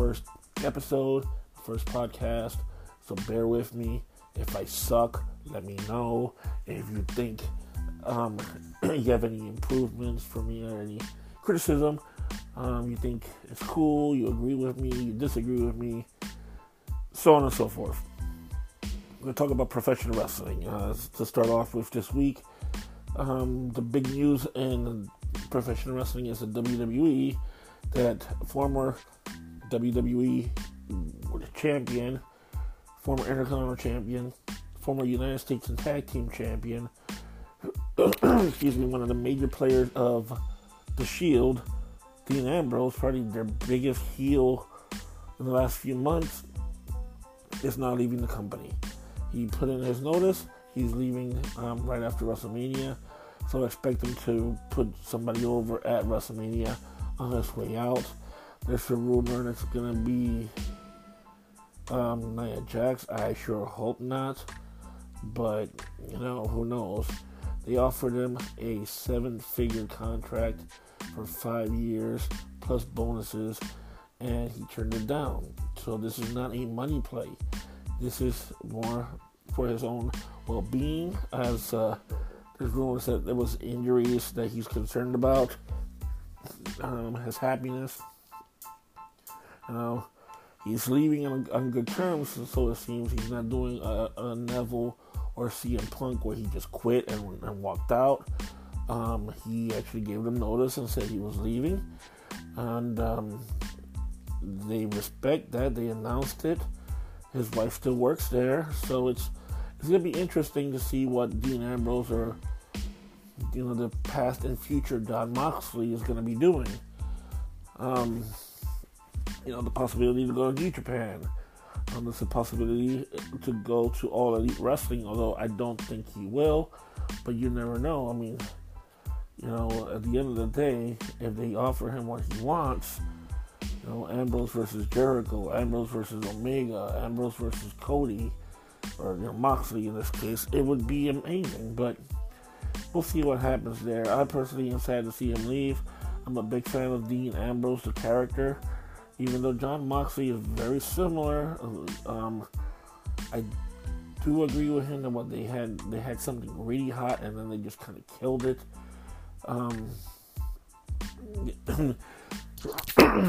first episode, first podcast, so bear with me. If I suck, let me know. If you think um, you have any improvements for me or any criticism, um, you think it's cool, you agree with me, you disagree with me, so on and so forth. We're going to talk about professional wrestling. Uh, to start off with this week, um, the big news in professional wrestling is the WWE that former WWE champion, former Intercontinental champion, former United States and Tag Team champion, excuse me, one of the major players of the Shield, Dean Ambrose, probably their biggest heel in the last few months, is now leaving the company. He put in his notice. He's leaving um, right after WrestleMania. So expect him to put somebody over at WrestleMania on his way out. There's a rumor that's going to be um, Nia Jax. I sure hope not. But, you know, who knows? They offered him a seven figure contract for five years plus bonuses, and he turned it down. So this is not a money play. This is more for his own well being, as uh, there's rumors that there was injuries that he's concerned about, um, his happiness. Know, he's leaving on, on good terms, so it seems he's not doing a, a Neville or CM Punk where he just quit and, and walked out. Um, he actually gave them notice and said he was leaving, and um, they respect that. They announced it. His wife still works there, so it's it's gonna be interesting to see what Dean Ambrose or you know the past and future Jon Moxley is gonna be doing. Um, you know the possibility to go to New Japan. Um, there's a possibility to go to All Elite Wrestling, although I don't think he will. But you never know. I mean, you know, at the end of the day, if they offer him what he wants, you know, Ambrose versus Jericho, Ambrose versus Omega, Ambrose versus Cody, or you know, Moxley in this case, it would be amazing. But we'll see what happens there. I personally am sad to see him leave. I'm a big fan of Dean Ambrose, the character. Even though Jon Moxley is very similar, um, I do agree with him that what they had they had something really hot and then they just kind of killed it. Um,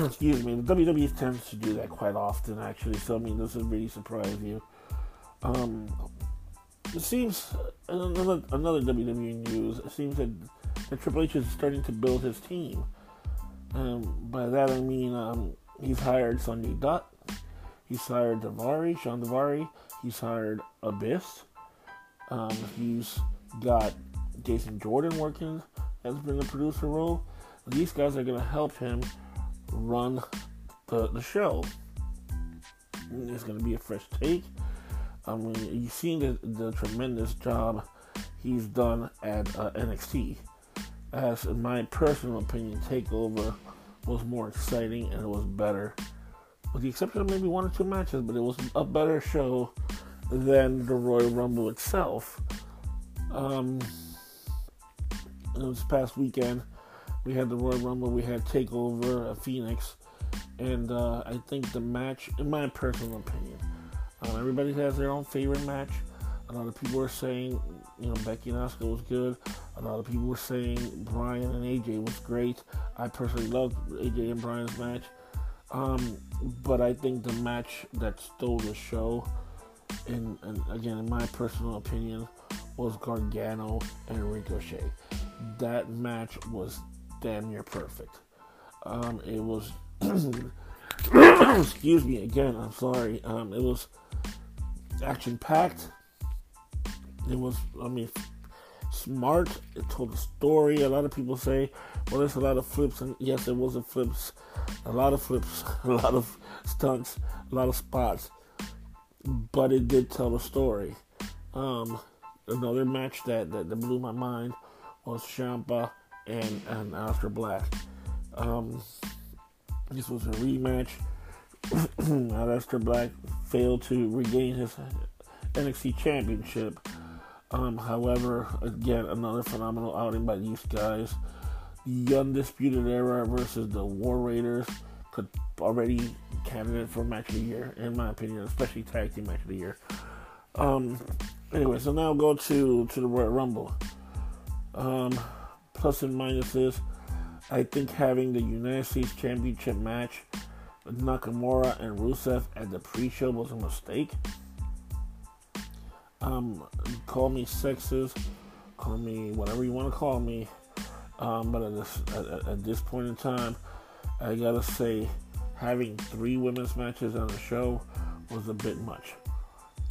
excuse me, the WWE tends to do that quite often, actually. So I mean, this would really surprise you. Um, it seems another another WWE news. It seems that, that Triple H is starting to build his team. Um, by that I mean um, He's hired Sonjay Dutt. He's hired Daivari, Shawn Daivari. He's hired Abyss. Um, he's got Jason Jordan working as been the producer role. These guys are going to help him run the, the show. It's going to be a fresh take. I mean, you've seen the, the tremendous job he's done at uh, NXT. As in my personal opinion, Takeover was more exciting and it was better. With the exception of maybe one or two matches, but it was a better show than the Royal Rumble itself. Um, this past weekend, we had the Royal Rumble, we had Takeover Phoenix, and uh, I think the match, in my personal opinion, um, everybody has their own favorite match. A lot of people are saying, you know, Becky and Asuka was good. A lot of people were saying Bryan and AJ was great. I personally loved AJ and Bryan's match. Um, but I think the match that stole the show, and, and again, in my personal opinion, was Gargano and Ricochet. That match was damn near perfect. Um, it was, excuse me again, I'm sorry. Um, it was action packed. It was, I mean, smart. It told a story. A lot of people say, well, there's a lot of flips, and yes, there was a flips, a lot of flips, a lot of stunts, a lot of spots, but it did tell a story. Um, another match that, that, that blew my mind was Ciampa and and Aleister Black. Um, this was a rematch. Aleister Black failed to regain his NXT championship um, however, again, another phenomenal outing by these guys. The Undisputed Era versus the War Raiders could already candidate for match of the year, in my opinion, especially tag team match of the year. Um, anyway, so now go to to the Royal Rumble. Um, plus and minuses. I think having the United States Championship match with Nakamura and Rusev at the pre-show was a mistake. Um, call me sexist, call me whatever you want to call me. Um, but at this at, at, this point in time, I gotta say, having three women's matches on the show was a bit much.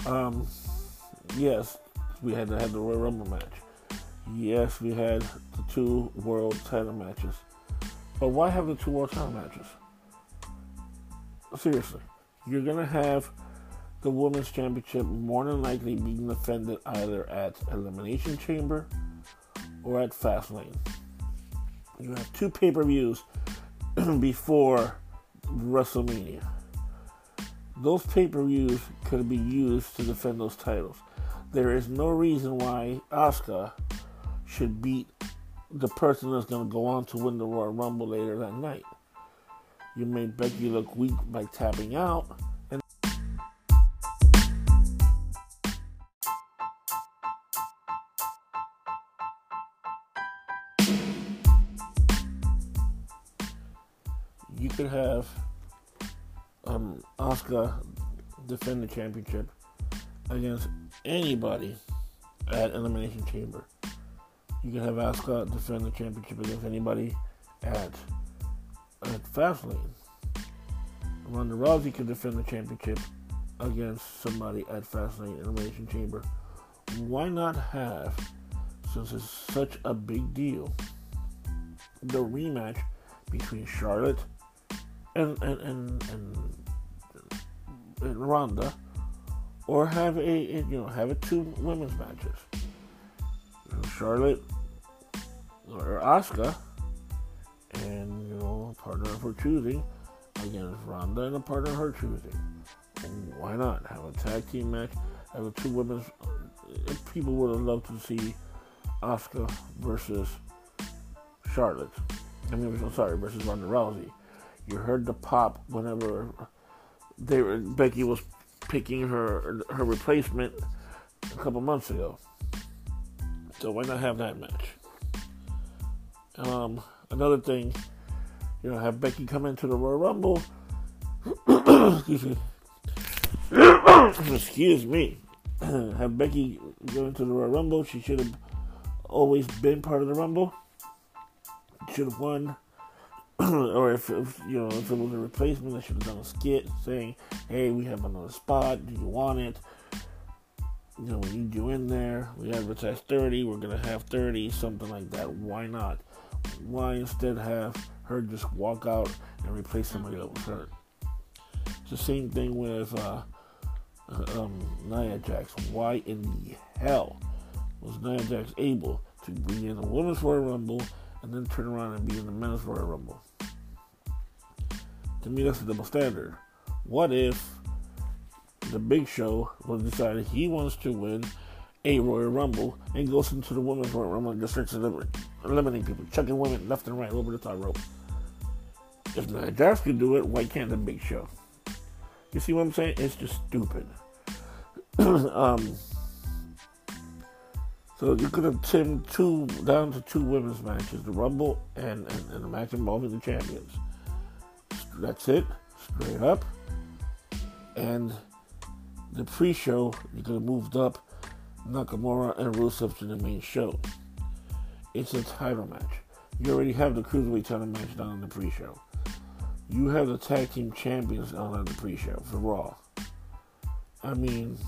Um, yes, we had to have the Royal Rumble match. Yes, we had the two world title matches. But why have the two world title matches? Seriously, you're gonna have the women's championship more than likely being defended either at Elimination Chamber or at Fastlane. You have two pay per views before WrestleMania. Those pay per views could be used to defend those titles. There is no reason why Asuka should beat the person that's going to go on to win the Royal Rumble later that night. You made Becky look weak by tapping out have um, Asuka defend the championship against anybody at Elimination Chamber. You can have Asuka defend the championship against anybody at at Fastlane. Ronda Rousey could defend the championship against somebody at Fastlane Elimination Chamber. Why not have, since it's such a big deal, the rematch between Charlotte and and and, and, and Ronda, or have a you know have a two women's matches. Charlotte or Asuka, and you know a partner of her choosing against Ronda and a partner of her choosing. Why not have a tag team match? Have a two women's. People would have loved to see Asuka versus Charlotte. I mean, I'm sorry, versus Ronda Rousey. You heard the pop whenever they were, Becky was picking her her replacement a couple months ago. So why not have that match? Um, another thing, you know, have Becky come into the Royal Rumble. Excuse me. Excuse me. have Becky go into the Royal Rumble. She should have always been part of the Rumble. Should have won or if, if, you know if it was a replacement, they should have done a skit saying, "Hey, we have another spot. Do you want it? You know, we need you in there. We advertise 30. We're gonna have 30, something like that. Why not? Why instead have her just walk out and replace somebody that was hurt? It's the same thing with uh, uh um, Nia Jax. Why in the hell was Nia Jax able to be in the Women's Royal Rumble and then turn around and be in the Men's Royal Rumble? To me, that's a double standard. What if the Big Show was decided he wants to win a Royal Rumble and goes into the Women's Royal Rumble and just starts eliminating people, chucking women left and right over the top rope? If the Jax can do it, why can't the Big Show? You see what I'm saying? It's just stupid. um, so you could have trimmed two down to two women's matches, the Rumble and, and, and a match involving the champions. That's it, straight up. And the pre-show, you could have moved up Nakamura and Rusev to the main show. It's a title match. You already have the cruiserweight title match down in the pre-show. You have the tag team champions on in the pre-show for Raw. I mean,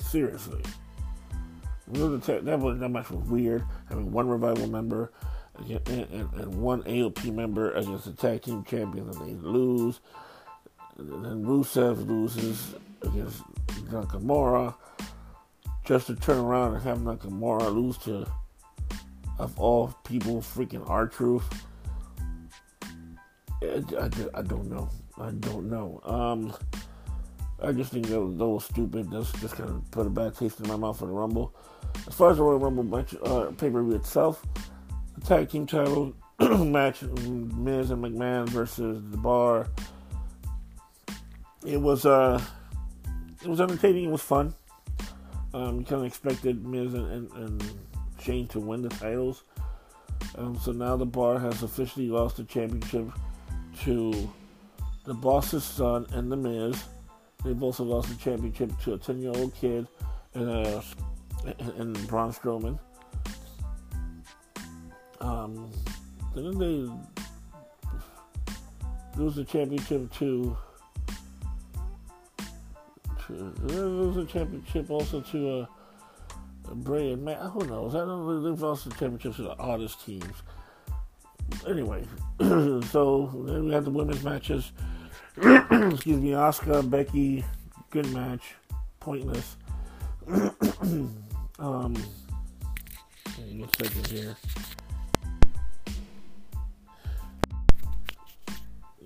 seriously. that match was weird. Having one revival member and, and, and, one AOP member against the tag team champion, and they lose. And then Rusev loses against Nakamura, just to turn around and have Nakamura lose to, of all people, freaking R-Truth. I, I, I, don't know. I don't know. Um, I just think that was, that was stupid. That's just kind of put a bad taste in my mouth for the Rumble. As far as the Royal Rumble match, uh, pay per view itself, tag team title match, Miz and McMahon versus the Bar. It was uh, it was entertaining. It was fun. Um, you kind of expected Miz and, and, and, Shane to win the titles. Um, so now the Bar has officially lost the championship to the Boss's son and the Miz. They've also lost the championship to a 10 year old kid and, uh, and Braun Strowman. Um, then they lose the championship to. lose the championship also to uh, Bray and Matt. Who knows? I don't. They've lost the championships to the oddest teams. Anyway, so then we have the women's matches. excuse me, Asuka, Becky, good match, pointless. um, a second here.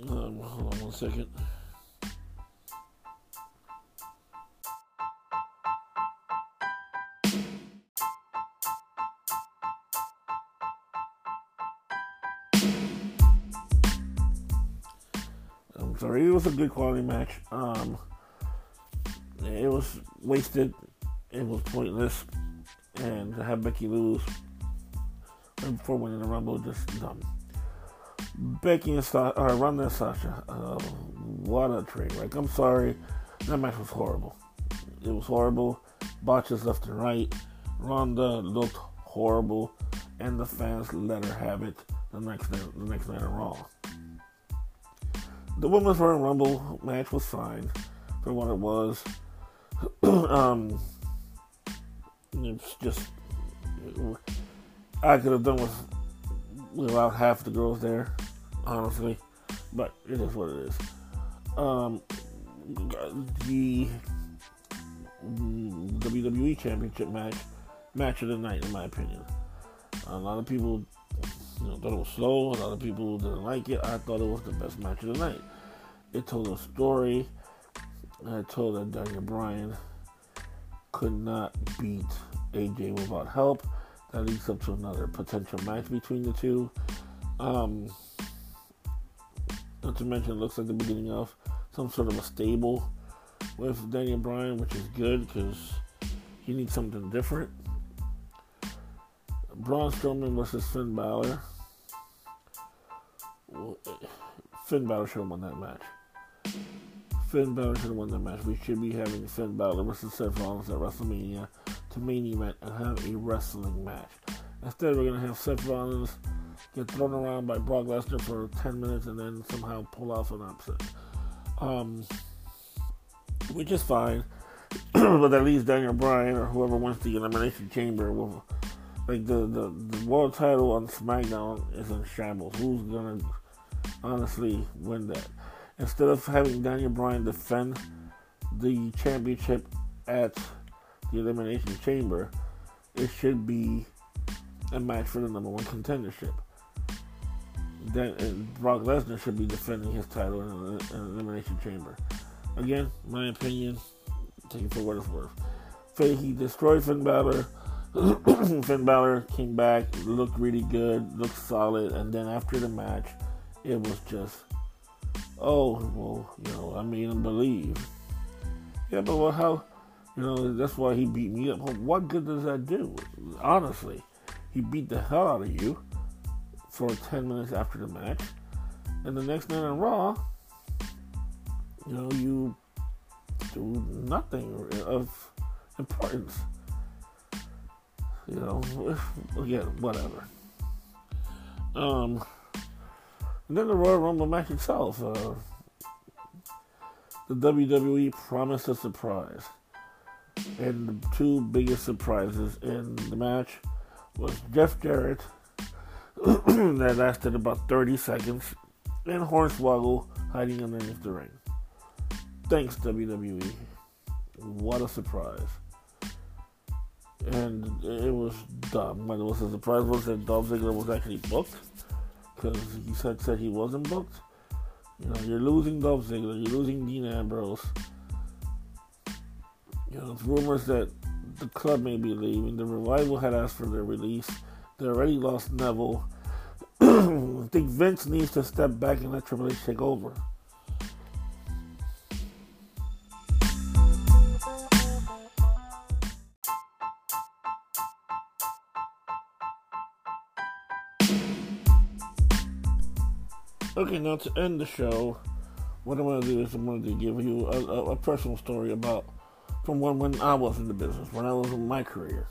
Um, hold on one second. sorry. It was a good quality match. Um, it was wasted. It was pointless, and to have Becky lose before winning the Rumble just dumb. Becky and Sa- or Ronda and Sasha, uh, what a train wreck. I'm sorry, that match was horrible. It was horrible. Botches left and right. Ronda looked horrible, and the fans let her have it the next night, the next night in Raw. The Women's Royal Rumble match was fine for what it was. um, it's just I could have done with without half the girls there, honestly. But it is what it is. Um, the WWE Championship match, match of the night, in my opinion. A lot of people you know, thought it was slow. A lot of people didn't like it. I thought it was the best match of the night. It told a story. I told that Daniel Bryan could not beat AJ without help. That leads up to another potential match between the two. Um, not to mention, it looks like the beginning of some sort of a stable with Daniel Bryan, which is good because he needs something different. Braun Strowman versus Finn Balor. Finn Balor should have won that match. Finn Balor should have won that match. We should be having Finn Balor versus Seth Rollins at WrestleMania to main event and have a wrestling match. Instead, we're going to have Seth Rollins get thrown around by Brock Lesnar for 10 minutes and then somehow pull off an upset. Um, which is fine. but that leaves Daniel Bryan or whoever wins the Elimination Chamber with like the, the, the world title on SmackDown is in shambles. Who's gonna honestly win that? instead of having Daniel Bryan defend the championship at the Elimination Chamber, it should be a match for the number one contendership. Then Brock Lesnar should be defending his title in the Elimination Chamber. Again, my opinion, take it for what it's worth. He destroyed Finn Balor. Finn Balor came back, looked really good, looked solid, and then after the match, it was just oh, well, you know, I made him believe. Yeah, but well, how, you know, that's why he beat me up. What good does that do? Honestly, he beat the hell out of you for 10 minutes after the match. And the next night on Raw, you know, you do nothing of importance. You know, again, whatever. Um, then the Royal Rumble match itself. Uh, the WWE promised a surprise. And the two biggest surprises in the match was Jeff Jarrett, that lasted about 30 seconds, and Hornswoggle hiding underneath the ring. Thanks, WWE. What a surprise. And it was dumb. What was the surprise was that Dolph Ziggler was actually booked because he said said he wasn't booked. You know, you're losing Dolph Ziggler, you're losing Dean Ambrose. You know, rumors that the club may be leaving. The revival had asked for their release. They already lost Neville. I think Vince needs to step back and let Triple H take over. Okay, now to end the show, what I'm going to do is I'm going to give you a, a, a, personal story about from when, when I was in the business, when I was in my career.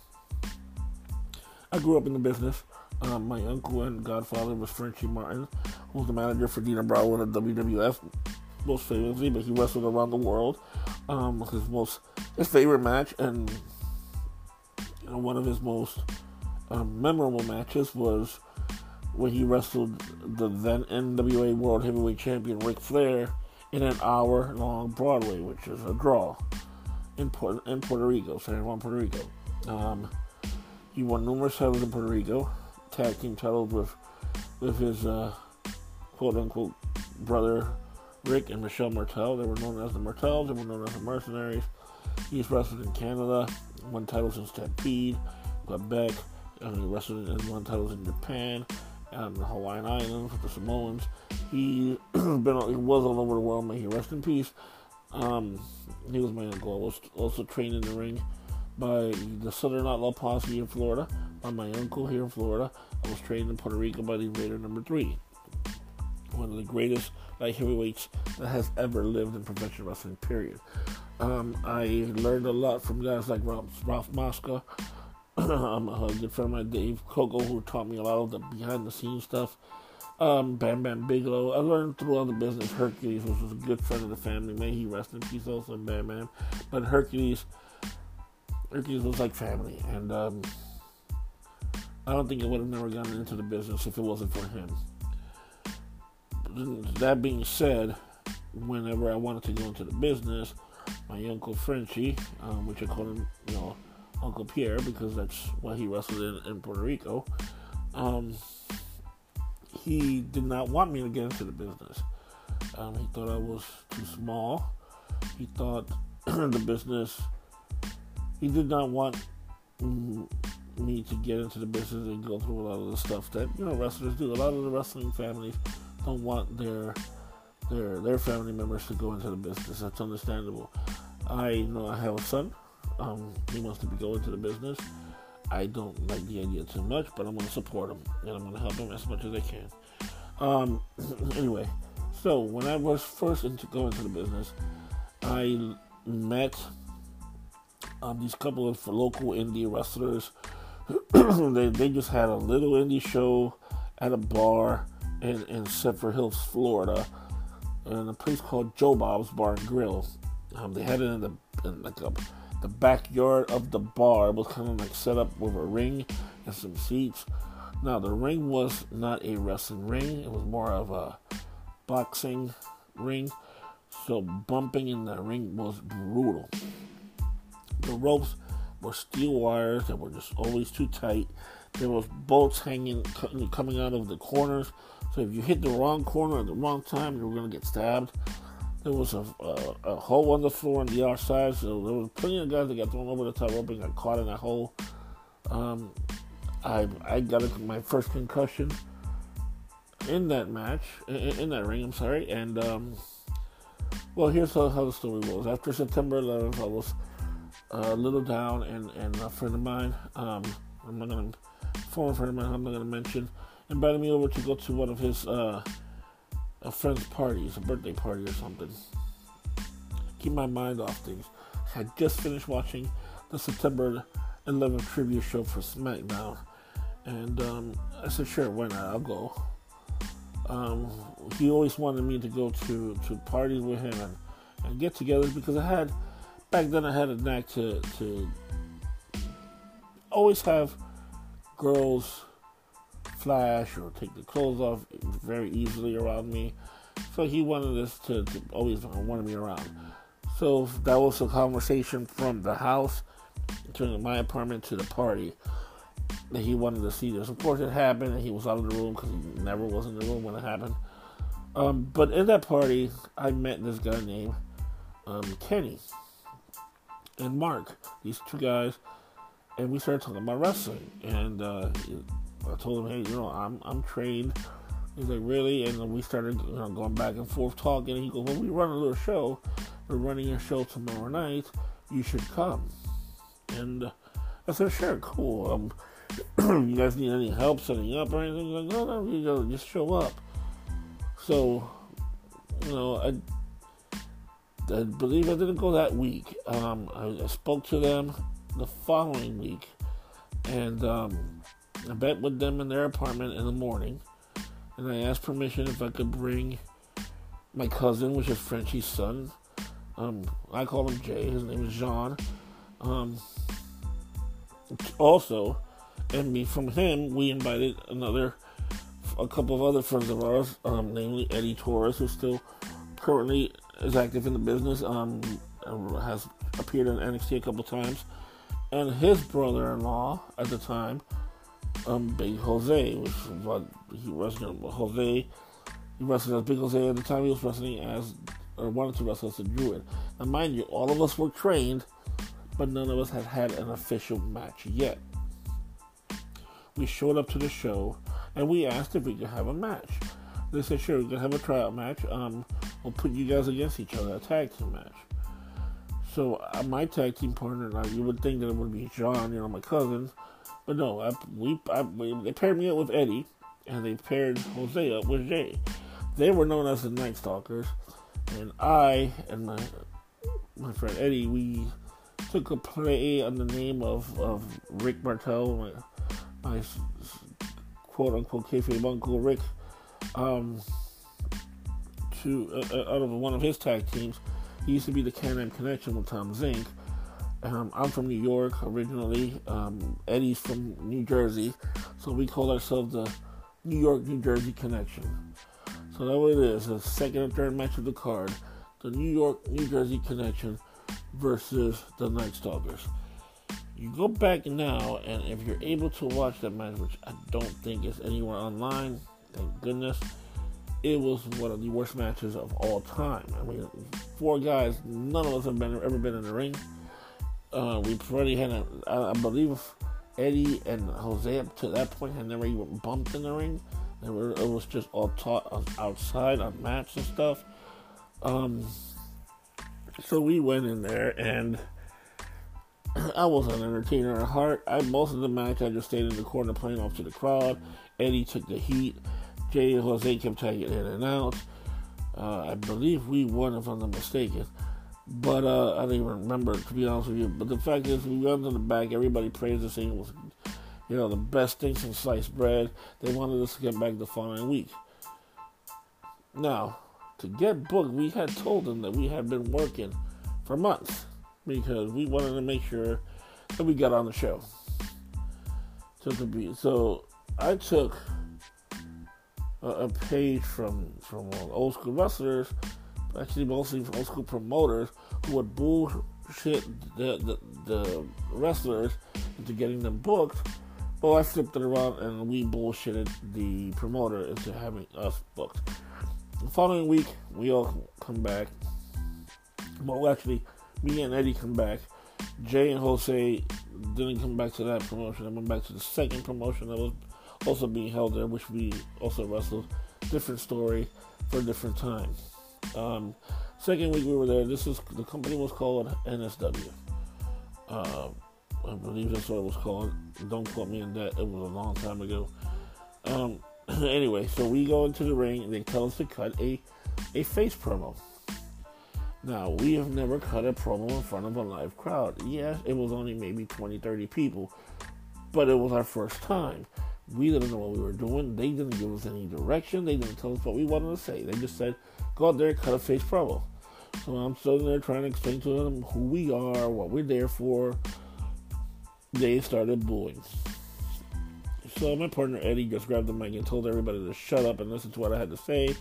I grew up in the business. Um, my uncle and godfather was Frenchie Martin, who was the manager for Dino Bravo in the WWF, most famously, but he wrestled around the world. Um, his most his favorite match and you know, one of his most um, memorable matches was when he wrestled the then NWA World Heavyweight Champion Ric Flair in an hour long Broadway, which is a draw in Puerto, in Puerto Rico, San Juan, Puerto Rico. Um, he won numerous titles in Puerto Rico, tag team titles with with his uh, quote unquote brother Rick and Michelle Martel. They were known as the Martels. They were known as the Mercenaries. He's wrestled in Canada, won titles in Stampede, Quebec, and he wrestled and won titles in Japan um, the Hawaiian Islands with the Samoans. He been he was all over the world. May he rest in peace. Um, he was my uncle. I was also trained in the ring by the Southern Outlaw Posse in Florida, by my uncle here in Florida. I was trained in Puerto Rico by the Invader Number Three, one of the greatest light heavyweights that has ever lived in professional wrestling. Period. Um, I learned a lot from guys like Ralph, Ralph Mosca, um, a good friend of mine, Dave Coco, who taught me a lot of the behind the scenes stuff. Um, Bam Bam Bigelow. I learned throughout the business. Hercules, which was a good friend of the family. May he rest in peace, also, and Bam Bam. But Hercules, Hercules was like family, and um, I don't think I would have never gotten into the business if it wasn't for him. That being said, whenever I wanted to go into the business, my uncle Frenchie, um, which I call him, you know, Uncle Pierre because that's what he wrestled in, in Puerto Rico. Um, he did not want me to get into the business. Um, he thought I was too small. He thought the business. He did not want me to get into the business and go through a lot of the stuff that you know wrestlers do. A lot of the wrestling families don't want their their their family members to go into the business. That's understandable. I know I have a son um, he wants to be going to the business. I don't like the idea too much, but I'm going to support him and I'm going to help him as much as I can. Um, anyway, so when I was first into going to the business, I met um, these couple of local indie wrestlers. they, they just had a little indie show at a bar in, in Zephyrhills, Florida, in a place called Joe Bob's Bar and Grill. Um, they had it in the in like a the backyard of the bar was kind of like set up with a ring and some seats. Now, the ring was not a wrestling ring, it was more of a boxing ring. So, bumping in the ring was brutal. The ropes were steel wires that were just always too tight. There was bolts hanging, coming out of the corners. So if you hit the wrong corner at the wrong time, you were going to get stabbed. There was a, a, a, hole on the floor on the outside, so there was plenty of guys that got thrown over the top rope and got caught in that hole. Um, I I got a, my first concussion in that match, in, in that ring. I'm sorry, and um, well, here's how, how, the story was. After September 11th, I was a little down, and, and a friend of mine, um, I'm not gonna, former friend of mine, I'm not gonna mention, invited me over to go to one of his. Uh, a friend's party, it's a birthday party or something. Keep my mind off things. I just finished watching the September 11th trivia show for SmackDown, and um, I said, "Sure, why not? I'll go." Um, he always wanted me to go to to parties with him and, and get together because I had back then I had a knack to to always have girls flash or take the clothes off very easily around me. So he wanted us to, to always wanted me around. So that was a conversation from the house to my apartment to the party that he wanted to see this. Of course, it happened, and he was out of the room because he never was in the room when it happened. Um, but in that party, I met this guy named um, Kenny and Mark. These two guys, and we started talking about wrestling. And uh, I told him, hey, you know, I'm I'm trained He's like, really? And then we started you know, going back and forth talking. And he goes, well, we run a little show. We're running a show tomorrow night. You should come. And I said, sure, cool. Um, you guys need any help setting up or anything? He's like, no, no, you just show up. So, you know, I, I believe I didn't go that week. Um, I, I, spoke to them the following week, and um, I met with them in their apartment in the morning, and I asked permission if I could bring my cousin, which is Frenchie's son. Um, I call him Jay. His name is Jean. Um, also, and me from him, we invited another, a couple of other friends of ours, um, namely Eddie Torres, who still currently is active in the business, um, has appeared in NXT a couple times, and his brother-in-law at the time, um, Big Jose, which was what he wrestled Jose. He wrestled as Big Jose at the time. He was wrestling as, or wanted to wrestle as a Druid. Now, mind you, all of us were trained, but none of us had had an official match yet. We showed up to the show, and we asked if we could have a match. They said, sure, we could have a tryout match. Um, we'll put you guys against each other, a tag team match. So uh, my tag team partner, now you would think that it would be John, you know, my cousin, but no, I, we, I, they paired me up with Eddie, and they paired Jose up with Jay. They were known as the Night Stalkers, and I and my my friend Eddie, we took a play on the name of, of Rick Martel, my, my quote unquote kayfabe uncle Rick, um, to uh, uh, out of one of his tag teams. He used to be the Can-Am Connection with Tom Zenk. Um, I'm from New York originally. Um, Eddie's from New Jersey, so we call ourselves the New York New Jersey Connection. So that's what it is. The second and third match of the card, the New York New Jersey Connection versus the Night Stalkers. You go back now, and if you're able to watch that match, which I don't think is anywhere online, thank goodness, it was one of the worst matches of all time. I mean, four guys, none of us have been ever been in the ring. Uh, we probably had, a, I believe, Eddie and Jose up to that point had never even bumped in the ring. Were, it was just all taught outside on mats and stuff. Um, so we went in there, and I was an entertainer at heart. I most of the match I just stayed in the corner playing off to the crowd. Eddie took the heat. Jay and Jose kept taking in and out. Uh, I believe we won, if I'm not mistaken. But uh, I don't even remember, to be honest with you. But the fact is, we went to the back. Everybody praised the scene. was, you know, the best thing since sliced bread. They wanted us to get back the following week. Now, to get booked, we had told them that we had been working for months because we wanted to make sure that we got on the show. So to be, so I took a, a page from from old school wrestlers, actually mostly from old school promoters would bullshit the, the, the wrestlers into getting them booked. Well, I flipped it around and we bullshitted the promoter into having us booked. The following week, we all come back. Well, actually, me and Eddie come back. Jay and Jose didn't come back to that promotion. I went back to the second promotion that was also being held there, which we also wrestled. Different story for a different time. Um, second week we were there. This is the company was called NSW. Uh, I believe that's what it was called. Don't quote me on that. It was a long time ago. Um, anyway, so we go into the ring and they tell us to cut a a face promo. Now, we have never cut a promo in front of a live crowd. Yes, it was only maybe 20, 30 people, but it was our first time. We didn't know what we were doing. They didn't give us any direction. They didn't tell us what we wanted to say. They just said, go out there cut a face promo. So I'm sitting there trying to explain to them who we are, what we're there for. They started booing. So my partner Eddie just grabbed the mic and told everybody to shut up and listen to what I had to say,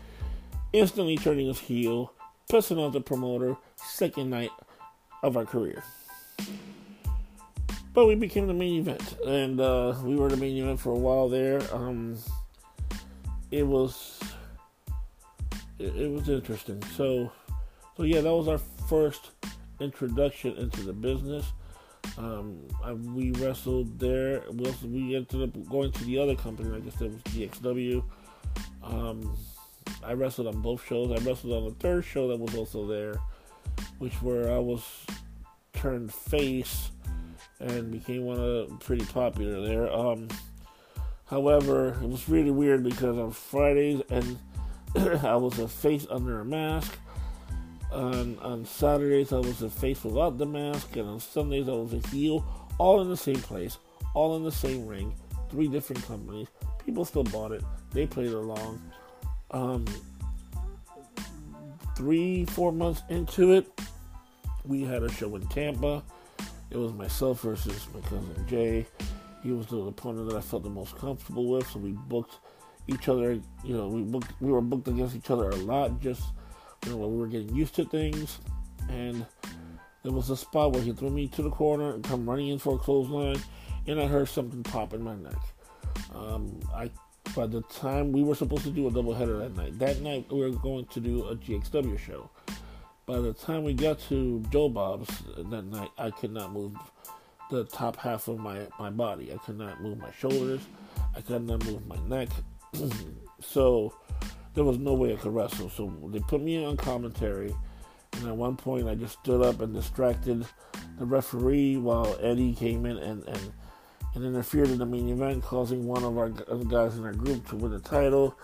instantly turning his heel, pissing off the promoter, second night of our career. But we became the main event, and uh, we were the main event for a while there. Um, it was it, it was interesting. So, so yeah, that was our first introduction into the business. Um, I, we wrestled there. We, also, we ended up going to the other company. I guess it was GXW. Um, I wrestled on both shows. I wrestled on the third show that was also there, which where I was turned face and became one of pretty popular there. Um, however, it was really weird because on Fridays and I was a face under a mask. On on Saturdays I was a face without the mask, and on Sundays I was a heel. All in the same place, all in the same ring. Three different companies. People still bought it. They played along. Um, three, four months into it, we had a show in Tampa. It was myself versus my cousin Jay. He was the opponent that I felt the most comfortable with, so we booked each other. You know, we booked, we were booked against each other a lot, just you know, when we were getting used to things. And there was a spot where he threw me to the corner and come running in for a clothesline, and I heard something pop in my neck. Um, I by the time we were supposed to do a doubleheader that night, that night we were going to do a GXW show. By the time we got to Joe Bob's that night, I could not move the top half of my, my body. I could not move my shoulders. I could not move my neck. so there was no way I could wrestle. So they put me on commentary. And at one point, I just stood up and distracted the referee while Eddie came in and, and and interfered in the main event, causing one of our guys in our group to win the title.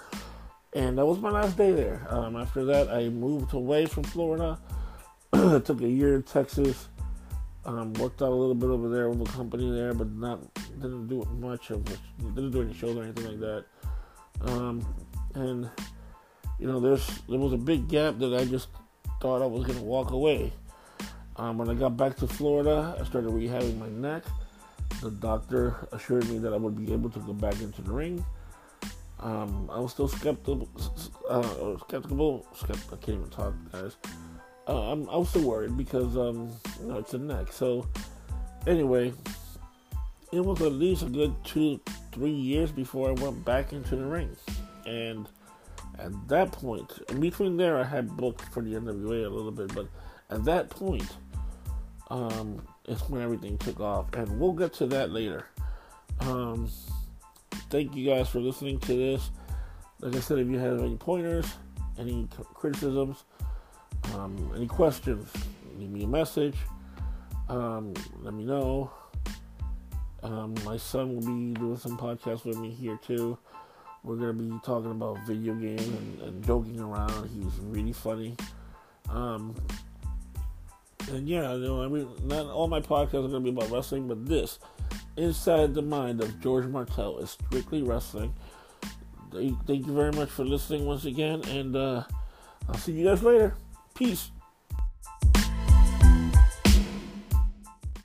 And that was my last day there. Um, after that, I moved away from Florida. took a year in Texas. Um, worked out a little bit over there with a company there, but not didn't do much of didn't do any shows or anything like that. Um, and you know, there's there was a big gap that I just thought I was gonna walk away. Um, when I got back to Florida, I started rehabbing my neck. The doctor assured me that I would be able to go back into the ring. Um, I was still skeptical. Uh, skeptical. Skept- I can't even talk, guys. Uh, I'm, I was still worried because um, you know it's a neck. So anyway, it was at least a good two, three years before I went back into the ring, and at that point, in between there, I had booked for the NWA a little bit, but at that point, um, is when everything took off, and we'll get to that later. Um, thank you guys for listening to this. Like I said, if you have any pointers, any criticisms, um, any questions, leave me a message. Um, let me know. Um, my son will be doing some podcasts with me here too. We're gonna be talking about video games and, and joking around. He's really funny. Um, and yeah, you know, I mean, not all my podcasts are gonna be about wrestling, but this, inside the mind of George Martel, is strictly wrestling. Thank you very much for listening once again, and uh, I'll see you guys later. Peace.